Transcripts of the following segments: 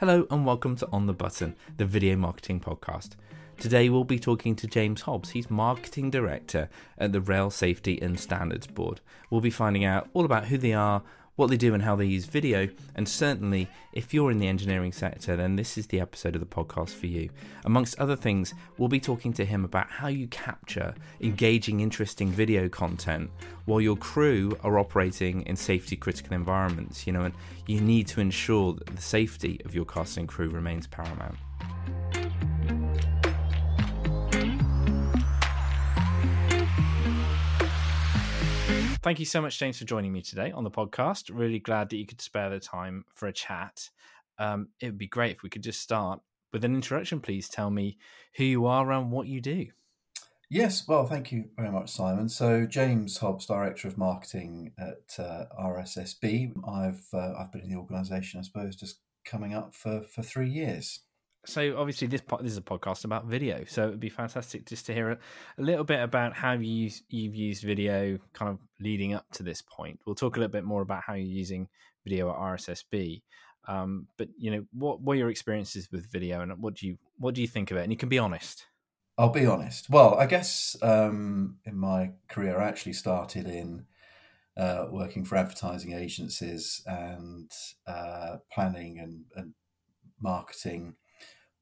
Hello and welcome to On the Button, the video marketing podcast. Today we'll be talking to James Hobbs. He's marketing director at the Rail Safety and Standards Board. We'll be finding out all about who they are, what they do and how they use video. And certainly, if you're in the engineering sector, then this is the episode of the podcast for you. Amongst other things, we'll be talking to him about how you capture engaging, interesting video content while your crew are operating in safety critical environments, you know, and you need to ensure that the safety of your casting crew remains paramount. Thank you so much, James, for joining me today on the podcast. Really glad that you could spare the time for a chat. Um, it would be great if we could just start with an introduction. Please tell me who you are and what you do. Yes, well, thank you very much, Simon. So, James Hobbs, Director of Marketing at uh, RSSB. I've uh, I've been in the organisation, I suppose, just coming up for, for three years so obviously this this is a podcast about video, so it would be fantastic just to hear a, a little bit about how you you've used video, kind of leading up to this point. We'll talk a little bit more about how you're using video at RSSB, um, but you know what were your experiences with video, and what do you what do you think of it? And you can be honest. I'll be honest. Well, I guess um, in my career, I actually started in uh, working for advertising agencies and uh, planning and, and marketing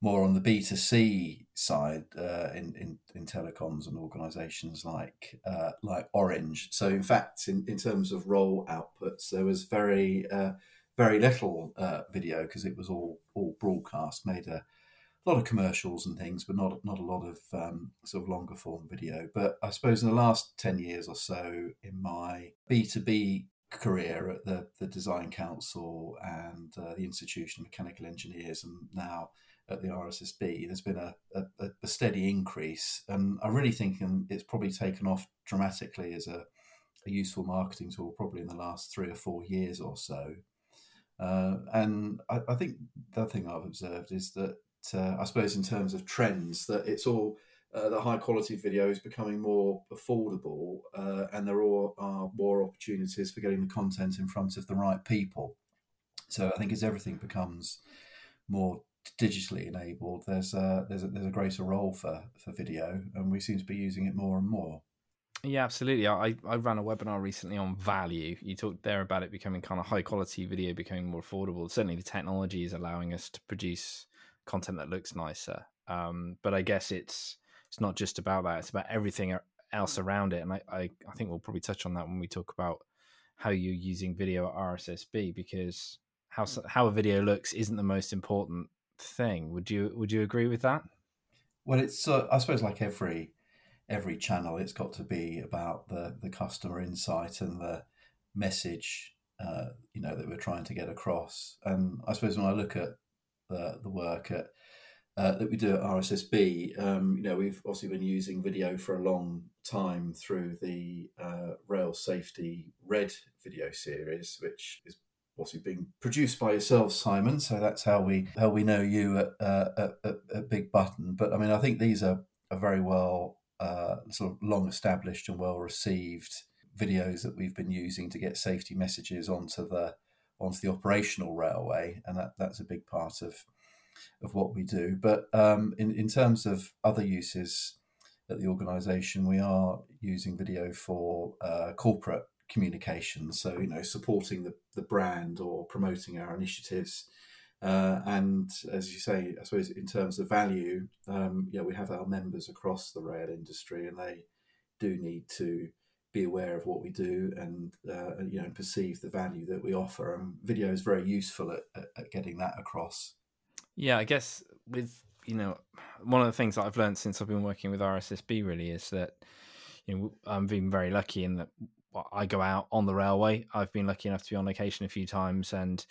more on the B2C side uh, in, in, in, telecoms and organizations like uh, like Orange. So, in fact, in, in terms of role outputs, there was very uh, very little uh, video because it was all all broadcast. Made a lot of commercials and things, but not not a lot of um, sort of longer form video. But I suppose in the last ten years or so, in my B two B career at the the Design Council and uh, the Institution of Mechanical Engineers, and now at the RSSB, there's been a, a, a, steady increase. And I really think it's probably taken off dramatically as a, a, useful marketing tool, probably in the last three or four years or so. Uh, and I, I, think the other thing I've observed is that, uh, I suppose, in terms of trends, that it's all uh, the high quality video is becoming more affordable, uh, and there are, are more opportunities for getting the content in front of the right people. So I think as everything becomes more digitally enabled, there's a there's a, there's a greater role for for video, and we seem to be using it more and more. Yeah, absolutely. I, I ran a webinar recently on value. You talked there about it becoming kind of high quality video becoming more affordable. Certainly, the technology is allowing us to produce content that looks nicer. Um, but I guess it's it's not just about that; it's about everything else around it. And I, I, I think we'll probably touch on that when we talk about how you're using video at RSSB because how how a video looks isn't the most important thing. Would you would you agree with that? Well, it's uh, I suppose like every every channel, it's got to be about the the customer insight and the message uh, you know that we're trying to get across. And I suppose when I look at the the work at uh, that we do at RSSB, um, you know, we've obviously been using video for a long time through the uh, Rail Safety Red video series, which is obviously being produced by yourself, Simon. So that's how we how we know you at, uh, at, at, Big Button. But I mean, I think these are, are very well uh, sort of long established and well received videos that we've been using to get safety messages onto the onto the operational railway, and that that's a big part of of what we do. But um, in in terms of other uses at the organisation, we are using video for uh, corporate communications. So, you know, supporting the, the brand or promoting our initiatives. Uh, and as you say, I suppose in terms of value, um, yeah, we have our members across the rail industry, and they do need to be aware of what we do and uh, you know perceive the value that we offer. And video is very useful at, at, at getting that across. Yeah, I guess with you know one of the things that I've learned since I've been working with RSSB really is that you know I'm being very lucky in that I go out on the railway. I've been lucky enough to be on location a few times, and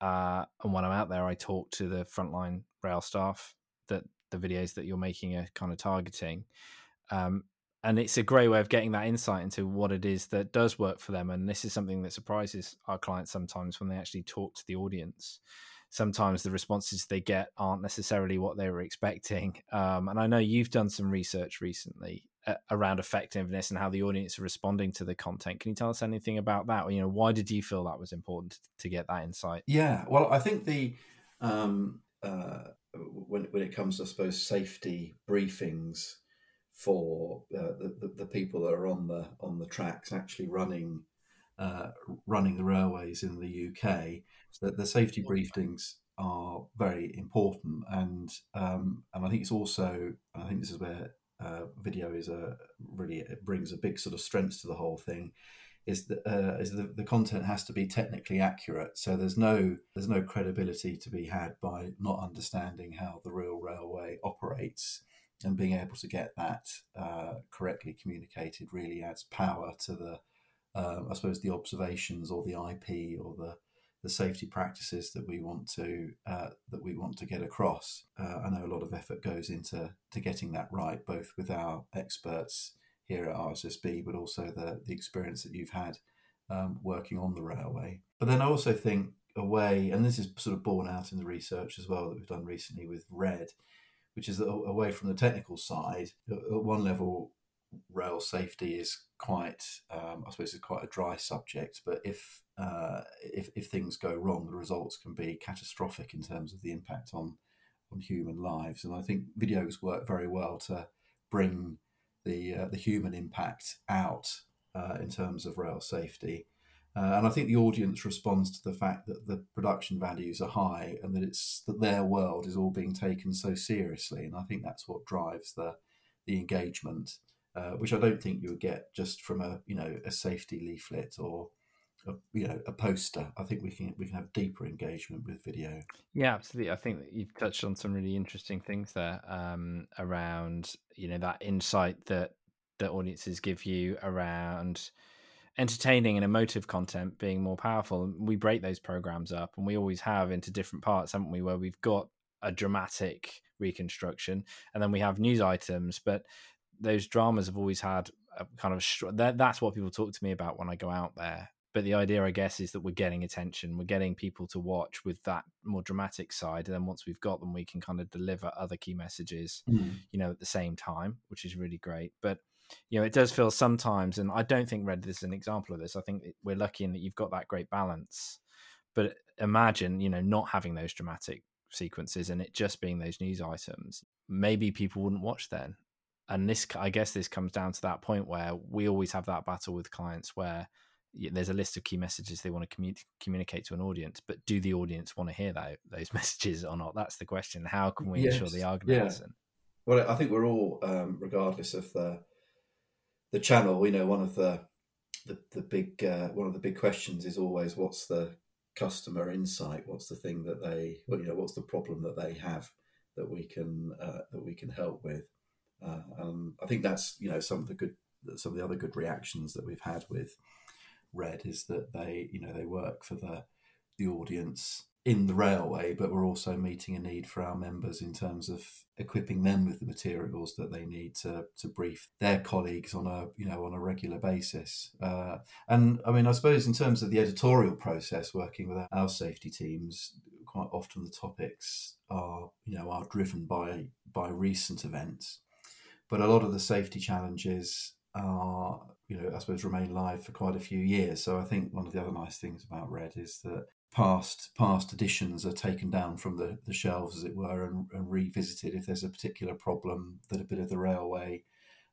uh, and when I'm out there, I talk to the frontline rail staff that the videos that you're making are kind of targeting. Um, and it's a great way of getting that insight into what it is that does work for them. And this is something that surprises our clients sometimes when they actually talk to the audience. Sometimes the responses they get aren't necessarily what they were expecting. Um, and I know you've done some research recently around effectiveness and how the audience are responding to the content. Can you tell us anything about that? You know, why did you feel that was important to get that insight? Yeah, well, I think the um, uh, when when it comes to I suppose safety briefings for uh, the, the people that are on the on the tracks actually running uh, running the railways in the UK, that the safety briefings are very important, and um, and I think it's also I think this is where uh, video is a really it brings a big sort of strength to the whole thing. Is that uh, is the, the content has to be technically accurate, so there's no there's no credibility to be had by not understanding how the real railway operates, and being able to get that uh, correctly communicated really adds power to the um, I suppose the observations or the IP or the the safety practices that we want to uh, that we want to get across. Uh, I know a lot of effort goes into to getting that right, both with our experts here at RSSB, but also the the experience that you've had um, working on the railway. But then I also think a way, and this is sort of borne out in the research as well that we've done recently with RED, which is away from the technical side. At one level, rail safety is quite, um, I suppose, it's quite a dry subject. But if uh, if if things go wrong, the results can be catastrophic in terms of the impact on on human lives. And I think videos work very well to bring the uh, the human impact out uh, in terms of rail safety. Uh, and I think the audience responds to the fact that the production values are high and that it's that their world is all being taken so seriously. And I think that's what drives the the engagement uh, which I don't think you would get just from a you know a safety leaflet or a, you know a poster. I think we can we can have deeper engagement with video. Yeah, absolutely. I think that you've touched on some really interesting things there um, around you know that insight that that audiences give you around entertaining and emotive content being more powerful. We break those programs up, and we always have into different parts, haven't we? Where we've got a dramatic reconstruction, and then we have news items, but those dramas have always had a kind of that, that's what people talk to me about when I go out there. But the idea, I guess, is that we're getting attention, we're getting people to watch with that more dramatic side, and then once we've got them, we can kind of deliver other key messages, mm. you know, at the same time, which is really great. But you know, it does feel sometimes, and I don't think Red is an example of this. I think we're lucky in that you've got that great balance. But imagine, you know, not having those dramatic sequences and it just being those news items. Maybe people wouldn't watch then and this i guess this comes down to that point where we always have that battle with clients where there's a list of key messages they want to commu- communicate to an audience but do the audience want to hear that, those messages or not that's the question how can we yes. ensure they are going to yeah. listen well i think we're all um, regardless of the the channel we know one of the the, the big uh, one of the big questions is always what's the customer insight what's the thing that they well, you know what's the problem that they have that we can uh, that we can help with uh, um, I think that's you know some of the good some of the other good reactions that we've had with Red is that they you know they work for the the audience in the railway, but we're also meeting a need for our members in terms of equipping them with the materials that they need to to brief their colleagues on a you know on a regular basis. Uh, and I mean, I suppose in terms of the editorial process, working with our safety teams, quite often the topics are you know are driven by by recent events but a lot of the safety challenges are, you know, I suppose remain live for quite a few years. So I think one of the other nice things about Red is that past past editions are taken down from the, the shelves, as it were, and, and revisited if there's a particular problem that a bit of the railway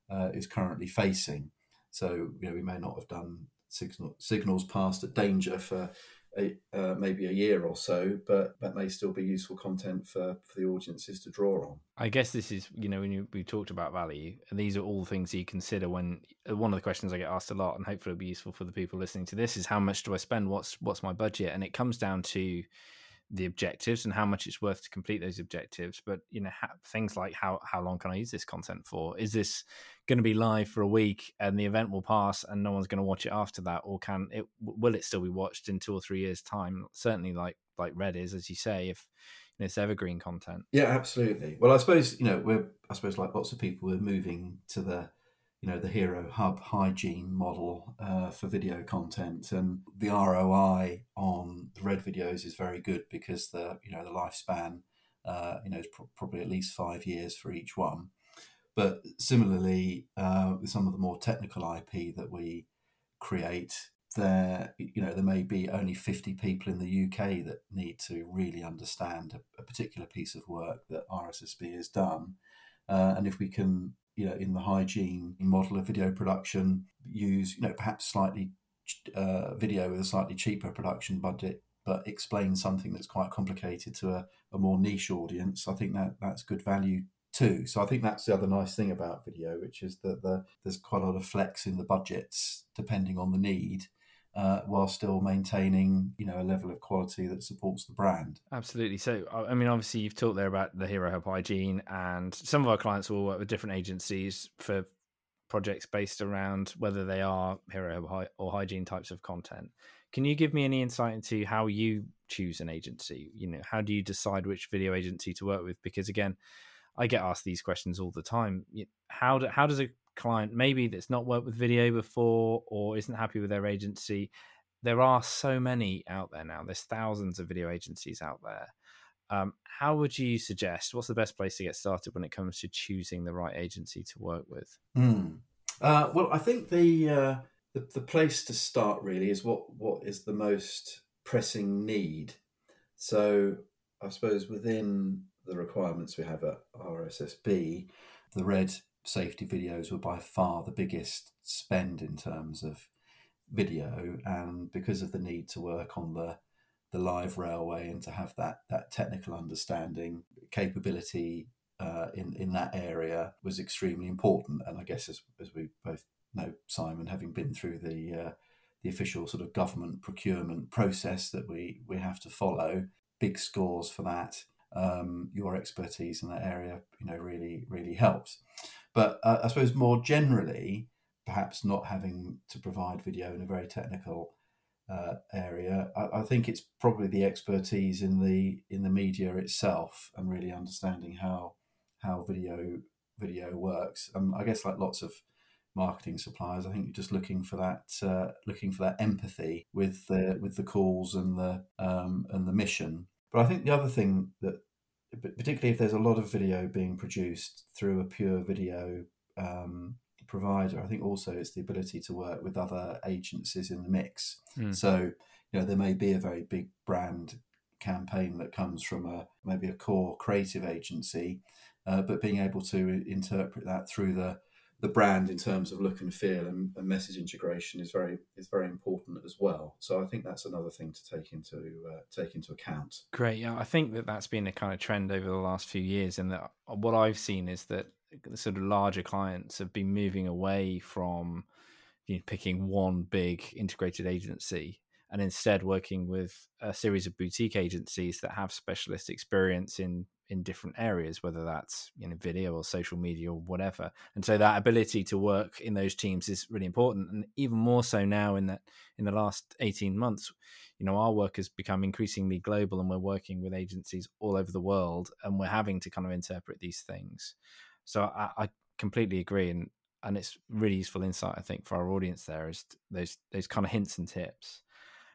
uh, is currently facing. So you know, we may not have done signal, signals past at danger for a, uh, maybe a year or so, but that may still be useful content for, for the audiences to draw on. I guess this is, you know, when you, we talked about value, and these are all things you consider when uh, one of the questions I get asked a lot, and hopefully it'll be useful for the people listening to this, is how much do I spend? What's what's my budget? And it comes down to the objectives and how much it's worth to complete those objectives but you know ha- things like how how long can i use this content for? Is this going to be live for a week and the event will pass and no one's going to watch it after that? Or can it will it still be watched in two or three years time? Certainly like like red is as you say if you know, it's evergreen content. Yeah absolutely. Well i suppose you know we're i suppose like lots of people we're moving to the you know the hero hub hygiene model uh, for video content and the roi on the red videos is very good because the you know the lifespan uh, you know is probably at least five years for each one but similarly uh, with some of the more technical ip that we create there, you know, there may be only 50 people in the UK that need to really understand a, a particular piece of work that RSSB has done. Uh, and if we can, you know, in the hygiene model of video production, use, you know, perhaps slightly uh, video with a slightly cheaper production budget, but explain something that's quite complicated to a, a more niche audience, I think that that's good value too. So I think that's the other nice thing about video, which is that the, there's quite a lot of flex in the budgets depending on the need uh, while still maintaining you know a level of quality that supports the brand. Absolutely. So I mean, obviously you've talked there about the Hero Hub Hygiene, and some of our clients will work with different agencies for projects based around whether they are Hero or hygiene types of content. Can you give me any insight into how you choose an agency? You know, how do you decide which video agency to work with? Because again, I get asked these questions all the time. How do, how does a client maybe that's not worked with video before or isn't happy with their agency. There are so many out there now. There's thousands of video agencies out there. Um, how would you suggest what's the best place to get started when it comes to choosing the right agency to work with? Mm. uh, well i think the, uh, the the place to start really is what what is the most pressing need. So i suppose within the requirements we have at rssb the red safety videos were by far the biggest spend in terms of video, and because of the need to work on the the live railway and to have that that technical understanding capability uh, in in that area was extremely important. And I guess as as we both know, Simon, having been through the uh, the official sort of government procurement process that we we have to follow, big scores for that. Um, your expertise in that area, you know, really really helps. But uh, I suppose more generally, perhaps not having to provide video in a very technical uh, area, I, I, think it's probably the expertise in the in the media itself and really understanding how how video video works. Um, I guess like lots of marketing suppliers, I think you're just looking for that uh, looking for that empathy with the with the calls and the um, and the mission. But I think the other thing that particularly if there's a lot of video being produced through a pure video um, provider, I think also it's the ability to work with other agencies in the mix. Mm. So, you know, there may be a very big brand campaign that comes from a maybe a core creative agency, uh, but being able to interpret that through the the brand in terms of look and feel and, and, message integration is very is very important as well. So I think that's another thing to take into uh, take into account. Great, yeah, I think that that's been a kind of trend over the last few years, and that what I've seen is that sort of larger clients have been moving away from you know, picking one big integrated agency and instead working with a series of boutique agencies that have specialist experience in in different areas, whether that's you know video or social media or whatever. And so that ability to work in those teams is really important, and even more so now in that in the last eighteen months, you know our work has become increasingly global, and we're working with agencies all over the world, and we're having to kind of interpret these things. So I, I completely agree, and and it's really useful insight I think for our audience there is those those kind of hints and tips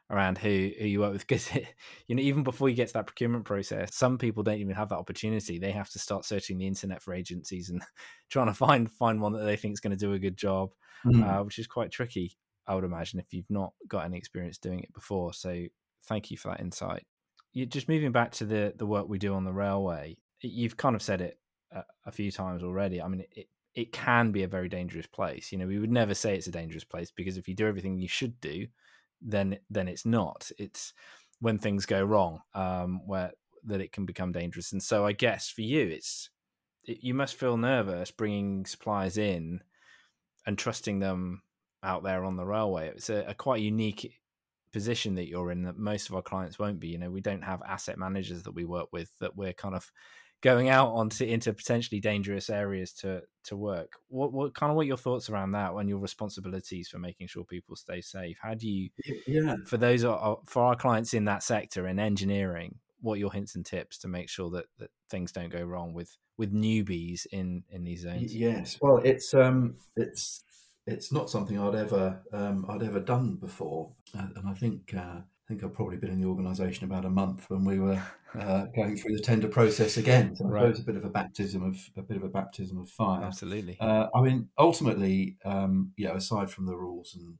around who who you work with because you know even before you get to that procurement process some people don't even have that opportunity. They have to start searching the internet for agencies and trying to find find one that they think is going to do a good job mm-hmm. uh, which is quite tricky i would imagine if you've not got any experience doing it before. So thank you for that insight. You, just moving back to the the work we do on the railway you've kind of said it a, a few times already. I mean it it can be a very dangerous place. You know we would never say it's a dangerous place because if you do everything you should do then then it's not. It's when things go wrong um, where that it can become dangerous. And so I guess for you, it's it, you must feel nervous bringing suppliers in and trusting them out there on the railway. It's a, a quite unique position that you're in that most of our clients won't be. You know, we don't have asset managers that we work with that we're kind of going out onto into potentially dangerous areas to to work. What what kind of what your thoughts around that and your responsibilities for making sure people stay safe? How do you yeah for those for our clients in that sector in engineering? What your hints and tips to make sure that, that things don't go wrong with with newbies in in these zones? Yes, well, it's um it's it's not something I'd ever um, I'd ever done before, and I think uh, think I've probably been in the organisation about a month when we were uh, going through the tender process again. So right. I suppose a bit of a baptism of a bit of a baptism of fire. Absolutely. Uh, I mean, ultimately, um, you know, aside from the rules and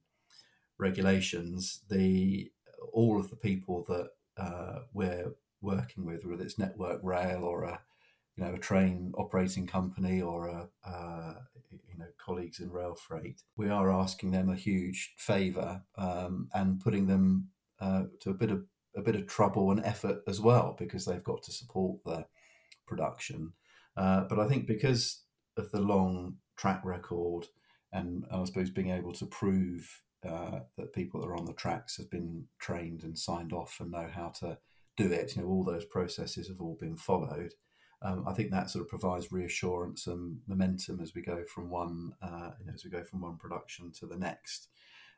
regulations, the all of the people that uh, we're working with, whether it's Network Rail or a you know a train operating company or a uh, you know colleagues in rail freight, we are asking them a huge favour um, and putting them uh, to a bit of a bit of trouble and effort as well because they've got to support the production. Uh, but I think because of the long track record and, and I suppose being able to prove uh, that people that are on the tracks have been trained and signed off and know how to do it. You know, all those processes have all been followed. Um, I think that sort of provides reassurance and momentum as we go from one, uh, you know, as we go from one production to the next.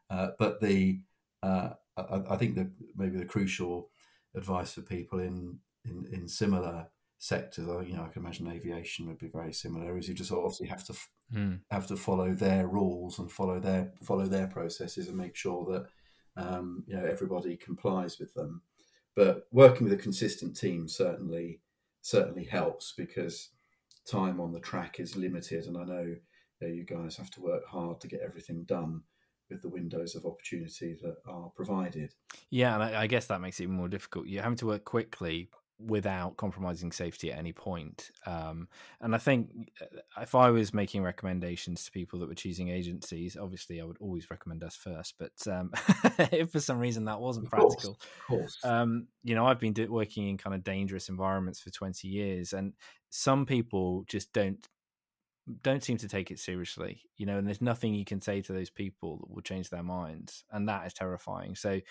Uh, but the, uh, I, I, think that maybe the crucial advice for people in in, in similar sectors, you know, I can imagine aviation would be very similar. Is you just obviously have to mm. have to follow their rules and follow their follow their processes and make sure that um, you know everybody complies with them. But working with a consistent team certainly certainly helps because time on the track is limited, and I know you, know, you guys have to work hard to get everything done with the windows of opportunity that are provided. Yeah, and I, I, guess that makes it even more difficult. You're having to work quickly, without compromising safety at any point. Um, and I think uh, if I was making recommendations to people that were choosing agencies, obviously I would always recommend us first. But um, if for some reason that wasn't practical, of course, um, you know, I've been do- working in kind of dangerous environments for 20 years, and some people just don't don't seem to take it seriously, you know, and there's nothing you can say to those people that will change their minds. And that is terrifying. So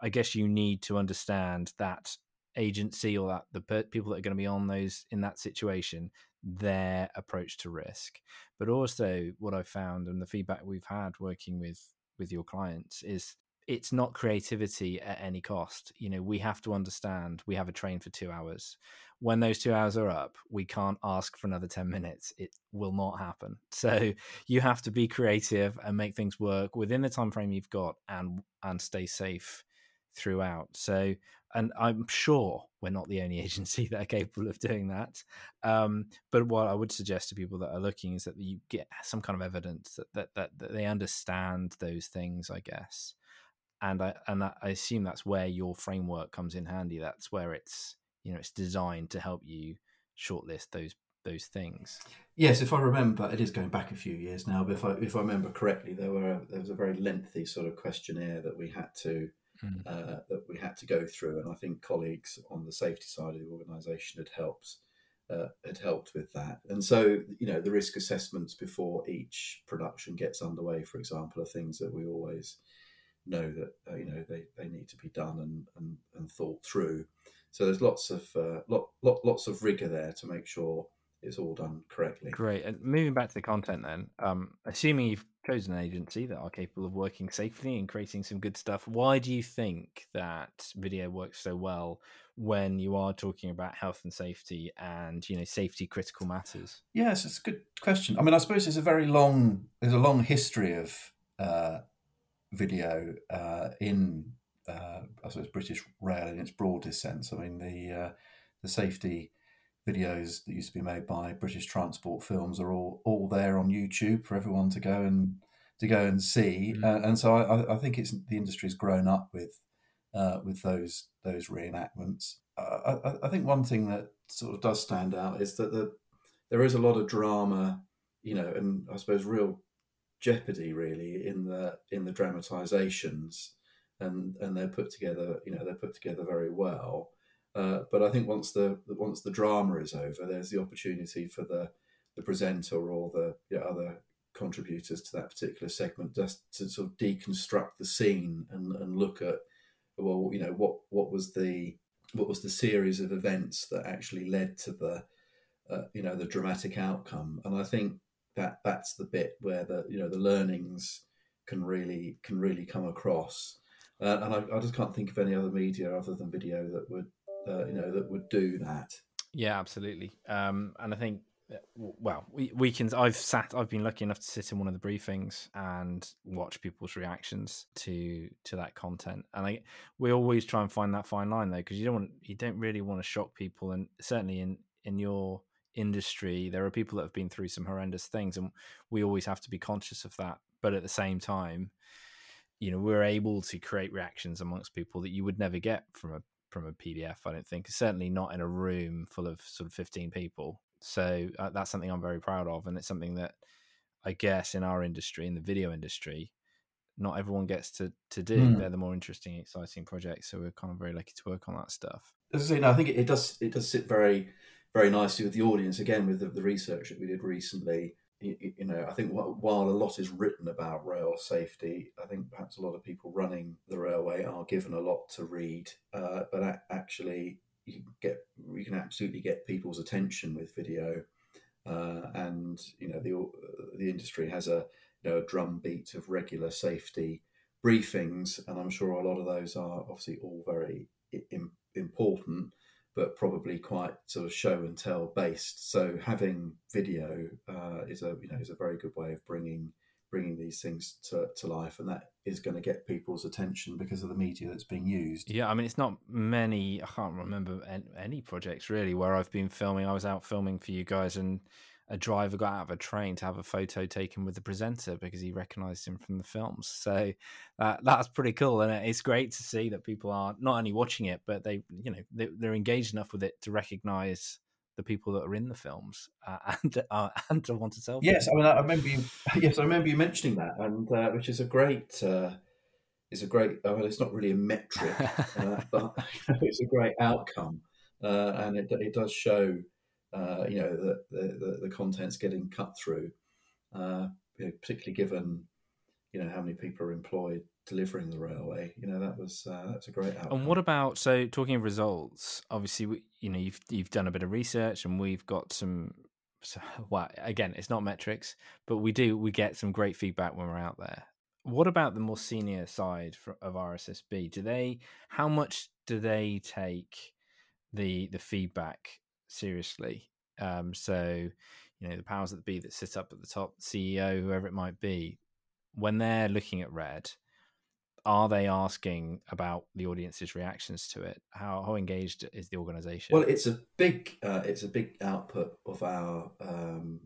I guess you need to understand that agency or that the per- people that are going to be on those in that situation their approach to risk but also what i've found and the feedback we've had working with with your clients is it's not creativity at any cost you know we have to understand we have a train for 2 hours when those 2 hours are up we can't ask for another 10 minutes it will not happen so you have to be creative and make things work within the time frame you've got and and stay safe throughout. So, and I'm sure we're not the only agency that are capable of doing that. Um, but what I would suggest to people that are looking is that you get some kind of evidence that that, that, that they understand those things, I guess. And I and I assume that's where your framework comes in handy. That's where it's you know it's designed to help you shortlist those those things. Yes, if I remember, it is going back a few years now. But if I if I remember correctly, there were there was a very lengthy sort of questionnaire that we had to mm. uh, that we had to go through, and I think colleagues on the safety side of the organisation had helped uh, had helped with that. And so, you know, the risk assessments before each production gets underway, for example, are things that we always know that uh, you know they, they need to be done and, and, and thought through. So there's lots of uh, lot, lot lots of rigor there to make sure it's all done correctly. Great. And moving back to the content, then, um, assuming you've chosen an agency that are capable of working safely and creating some good stuff, why do you think that video works so well when you are talking about health and safety and you know safety critical matters? Yes, it's a good question. I mean, I suppose there's a very long there's a long history of uh, video uh, in uh, I suppose British rail in its broadest sense. I mean, the uh, the safety videos that used to be made by British Transport Films are all all there on YouTube for everyone to go and to go and see. Mm-hmm. Uh, and so I, I, think it's the industry's grown up with uh, with those those reenactments. Uh, I, I, think one thing that sort of does stand out is that the, there is a lot of drama, you know, and I suppose real jeopardy really in the in the dramatizations, and and they're put together, you know, they're put together very well. Uh, but I think once the once the drama is over, there's the opportunity for the the presenter or the, the other contributors to that particular segment just to sort of deconstruct the scene and, and look at well you know what what was the what was the series of events that actually led to the uh, you know the dramatic outcome and i think that that's the bit where the you know the learnings can really can really come across uh, and I, I, just can't think of any other media other than video that would uh, you know that would do that. Yeah, absolutely. Um, and I think well we, we can i've sat i've been lucky enough to sit in one of the briefings and watch people's reactions to to that content and i we always try and find that fine line though because you don't want you don't really want to shock people and certainly in in your industry there are people that have been through some horrendous things and we always have to be conscious of that but at the same time you know we're able to create reactions amongst people that you would never get from a from a PDF. I don't think certainly not in a room full of sort of fifteen people. So uh, that's something I'm very proud of, and it's something that I guess in our industry, in the video industry, not everyone gets to to do. Mm. They're the more interesting, exciting projects. So we're kind of very lucky to work on that stuff. As I say, no, I think it, it does it does sit very very nicely with the audience. Again, with the, the research that we did recently, you, know, I think while a lot is written about rail safety, I think perhaps a lot of people running the railway are given a lot to read, uh, but actually you can get you can absolutely get people's attention with video, uh, and you know the the industry has a you know a drumbeat of regular safety briefings, and I'm sure a lot of those are obviously all very important but probably quite sort of show and tell based. So having video uh, is a you know is a very good way of bringing bringing these things to, to life, and that is going to get people's attention because of the media that's being used. Yeah, I mean, it's not many. I can't remember any projects really where I've been filming. I was out filming for you guys, and a driver got out of a train to have a photo taken with the presenter because he recognized him from the films. So uh, that's pretty cool, and it's great to see that people are not only watching it, but they, you know, they, are engaged enough with it to recognize the people that are in the films uh, and uh, and to want to sell. Yes, I mean, I remember you. Yes, I remember you mentioning that, and uh, which is a great. Uh, is a great. I mean, it's not really a metric, uh, but it's a great outcome, and it, it does show uh, you know, the, the, the, content's getting cut through, uh, you know, particularly given, you know, how many people are employed delivering the railway. You know, that was uh, that's a great outcome. And what about so talking of results? Obviously, we, you know, you've you've done a bit of research, and we've got some. So, well, again, it's not metrics, but we do we get some great feedback when we're out there. What about the more senior side of RSSB? Do they? How much do they take the the feedback seriously. Um, so, you know, the powers that be that sit up at the top, CEO, whoever it might be, when they're looking at Red, are they asking about the audience's reactions to it? How how engaged is the organization? Well, it's a big uh, it's a big output of our um,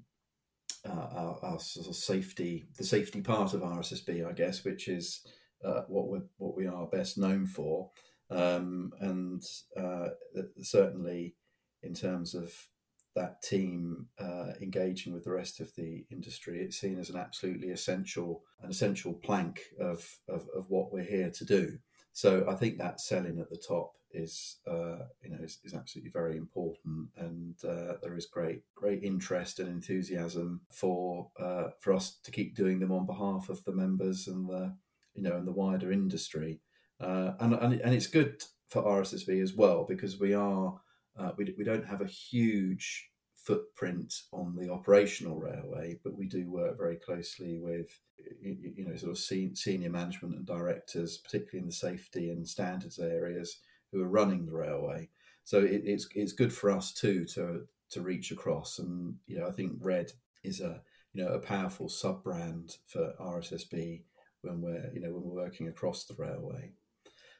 uh, our, our, sort of safety the safety part of RSSB, I guess, which is uh, what we what we are best known for, um, and uh, certainly in terms of that team uh, engaging with the rest of the industry. It's seen as an absolutely essential, an essential plank of, of, of what we're here to do. So I think that selling at the top is, uh, you know, is, is, absolutely very important, and uh, there is great, great interest and enthusiasm for uh, for us to keep doing them on behalf of the members and the, you know, and the wider industry. Uh, and, and and it's good for RSSB as well because we are uh, we, we don't have a huge footprint on the operational railway, but we do work very closely with you, you know sort of senior management and directors, particularly in the safety and standards areas, who are running the railway. So it, it's it's good for us too to to reach across, and you know I think Red is a you know a powerful sub brand for RSSB when we're you know when we're working across the railway.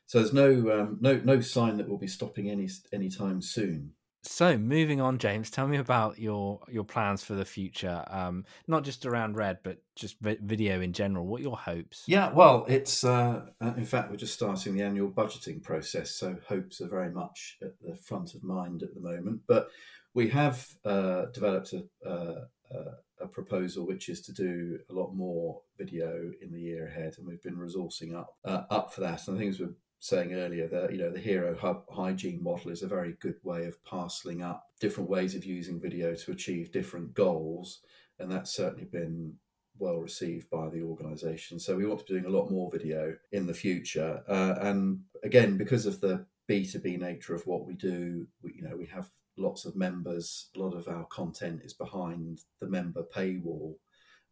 So there's no um, no no sign that we'll be stopping any anytime soon. So moving on, James, tell me about your your plans for the future. Um, not just around Red, but just vi- video in general. What are your hopes? Yeah, well, it's uh, uh, in fact we're just starting the annual budgeting process, so hopes are very much at the front of mind at the moment. But we have uh, developed a, uh, uh a proposal which is to do a lot more video in the year ahead, and we've been resourcing up uh, up for that. And I think we're saying earlier that you know the hero hub hygiene model is a very good way of parceling up different ways of using video to achieve different goals and that's certainly been well received by the organization. So we want to be doing a lot more video in the future. Uh, and again because of the b2b nature of what we do we, you know we have lots of members a lot of our content is behind the member paywall.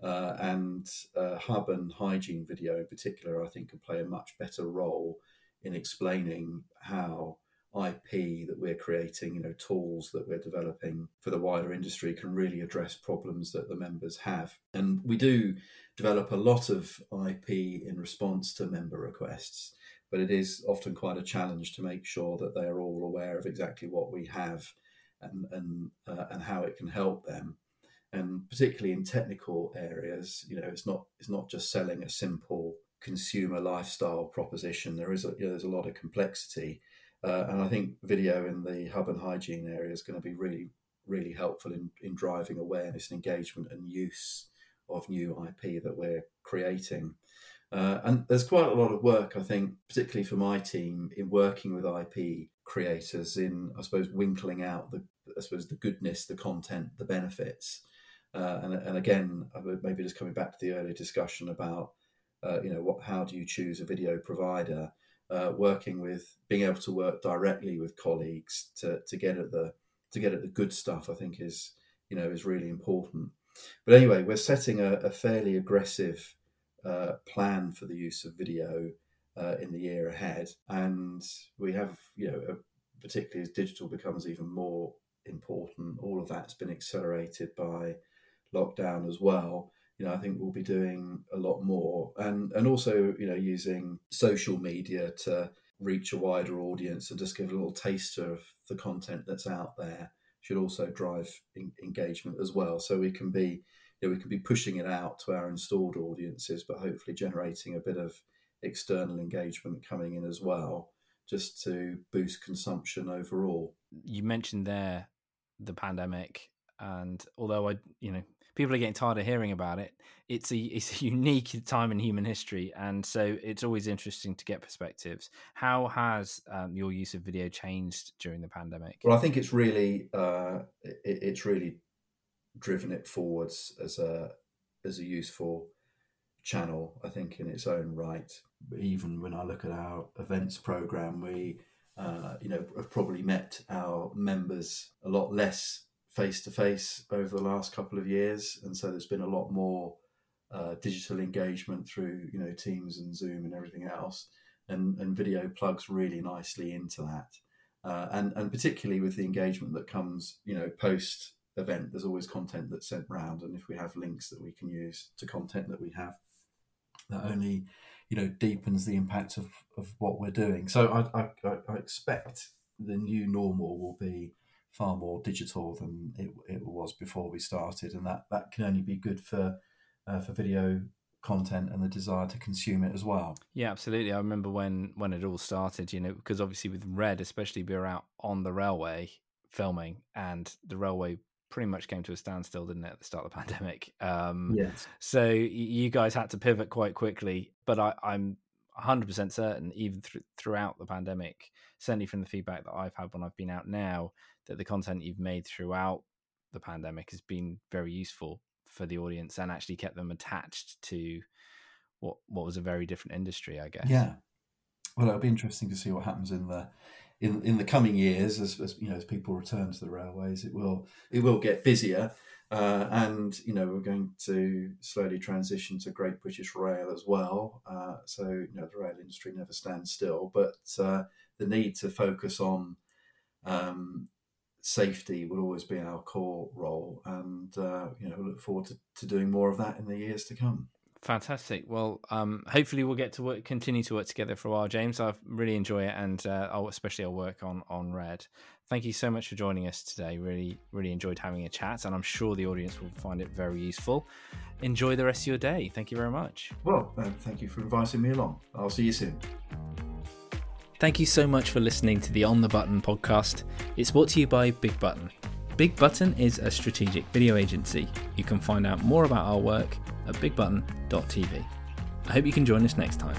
Uh, and uh, hub and hygiene video in particular i think can play a much better role in explaining how IP that we're creating, you know, tools that we're developing for the wider industry can really address problems that the members have. And we do develop a lot of IP in response to member requests, but it is often quite a challenge to make sure that they are all aware of exactly what we have and and uh, and how it can help them. And particularly in technical areas, you know, it's not it's not just selling a simple consumer lifestyle proposition. There is a, you know, there's a lot of complexity, uh, and I think video in the hub and hygiene area is going to be really really helpful in, in driving awareness and engagement and use of new IP that we're creating. Uh, and there's quite a lot of work, I think, particularly for my team, in working with IP creators in, I suppose, winkling out the, I suppose, the goodness, the content, the benefits. Uh, and, and again, maybe just coming back to the earlier discussion about, uh, you know, what, how do you choose a video provider? Uh, working with being able to work directly with colleagues to, to get at the to get at the good stuff, I think is you know is really important. But anyway, we're setting a, a fairly aggressive uh, plan for the use of video uh, in the year ahead, and we have you know, a, particularly as digital becomes even more important, all of that's been accelerated by lockdown as well. You know, I think we'll be doing a lot more, and and also you know using social media to reach a wider audience and just give a little taster of the content that's out there should also drive in, engagement as well. So we can be, you know, we can be pushing it out to our installed audiences, but hopefully generating a bit of external engagement coming in as well, just to boost consumption overall. You mentioned there the pandemic, and although I, you know, people are getting tired of hearing about it. It's a it's a unique time in human history, and so it's always interesting to get perspectives. How has um, your use of video changed during the pandemic? Well, I think it's really uh, it, it's really driven it forwards as a as a useful channel. I think in its own right. Even when I look at our events program, we uh, you know have probably met our members a lot less face to face over the last couple of years, and so there's been a lot more uh, digital engagement through you know Teams and Zoom and everything else, and and video plugs really nicely into that, uh, and and particularly with the engagement that comes you know post event, there's always content that's sent round, and if we have links that we can use to content that we have, that only you know deepens the impact of of what we're doing. So I I, I expect the new normal will be far more digital than it, it was before we started, and that that can only be good for uh, for video content and the desire to consume it as well. Yeah, absolutely. I remember when when it all started, you know, because obviously with Red, especially we were out on the railway filming, and the railway pretty much came to a standstill, didn't it, at the start of the pandemic? Um, yes. So you guys had to pivot quite quickly, but I, I'm 100% certain, even th- throughout the pandemic, certainly from the feedback that I've had when I've been out now, that the content you've made throughout the pandemic has been very useful for the audience and actually kept them attached to what what was a very different industry, I guess. Yeah. Well, it'll be interesting to see what happens in the in in the coming years as, as you know as people return to the railways. It will it will get busier, uh, and you know we're going to slowly transition to Great British Rail as well. Uh, so you know the rail industry never stands still, but uh, the need to focus on um, safety will always be our core role, and uh, you know, we look forward to, to doing more of that in the years to come. Fantastic. Well, um, hopefully we'll get to work, continue to work together for a while, James. I really enjoy it, and uh, I'll, especially I'll work on on Red. Thank you so much for joining us today. Really, really enjoyed having a chat, and I'm sure the audience will find it very useful. Enjoy the rest of your day. Thank you very much. Well, uh, thank you for inviting me along. I'll see you soon. Thank you so much for listening to the On the Button podcast. It's brought to you by Big Button. Big Button is a strategic video agency. You can find out more about our work at bigbutton.tv. I hope you can join us next time.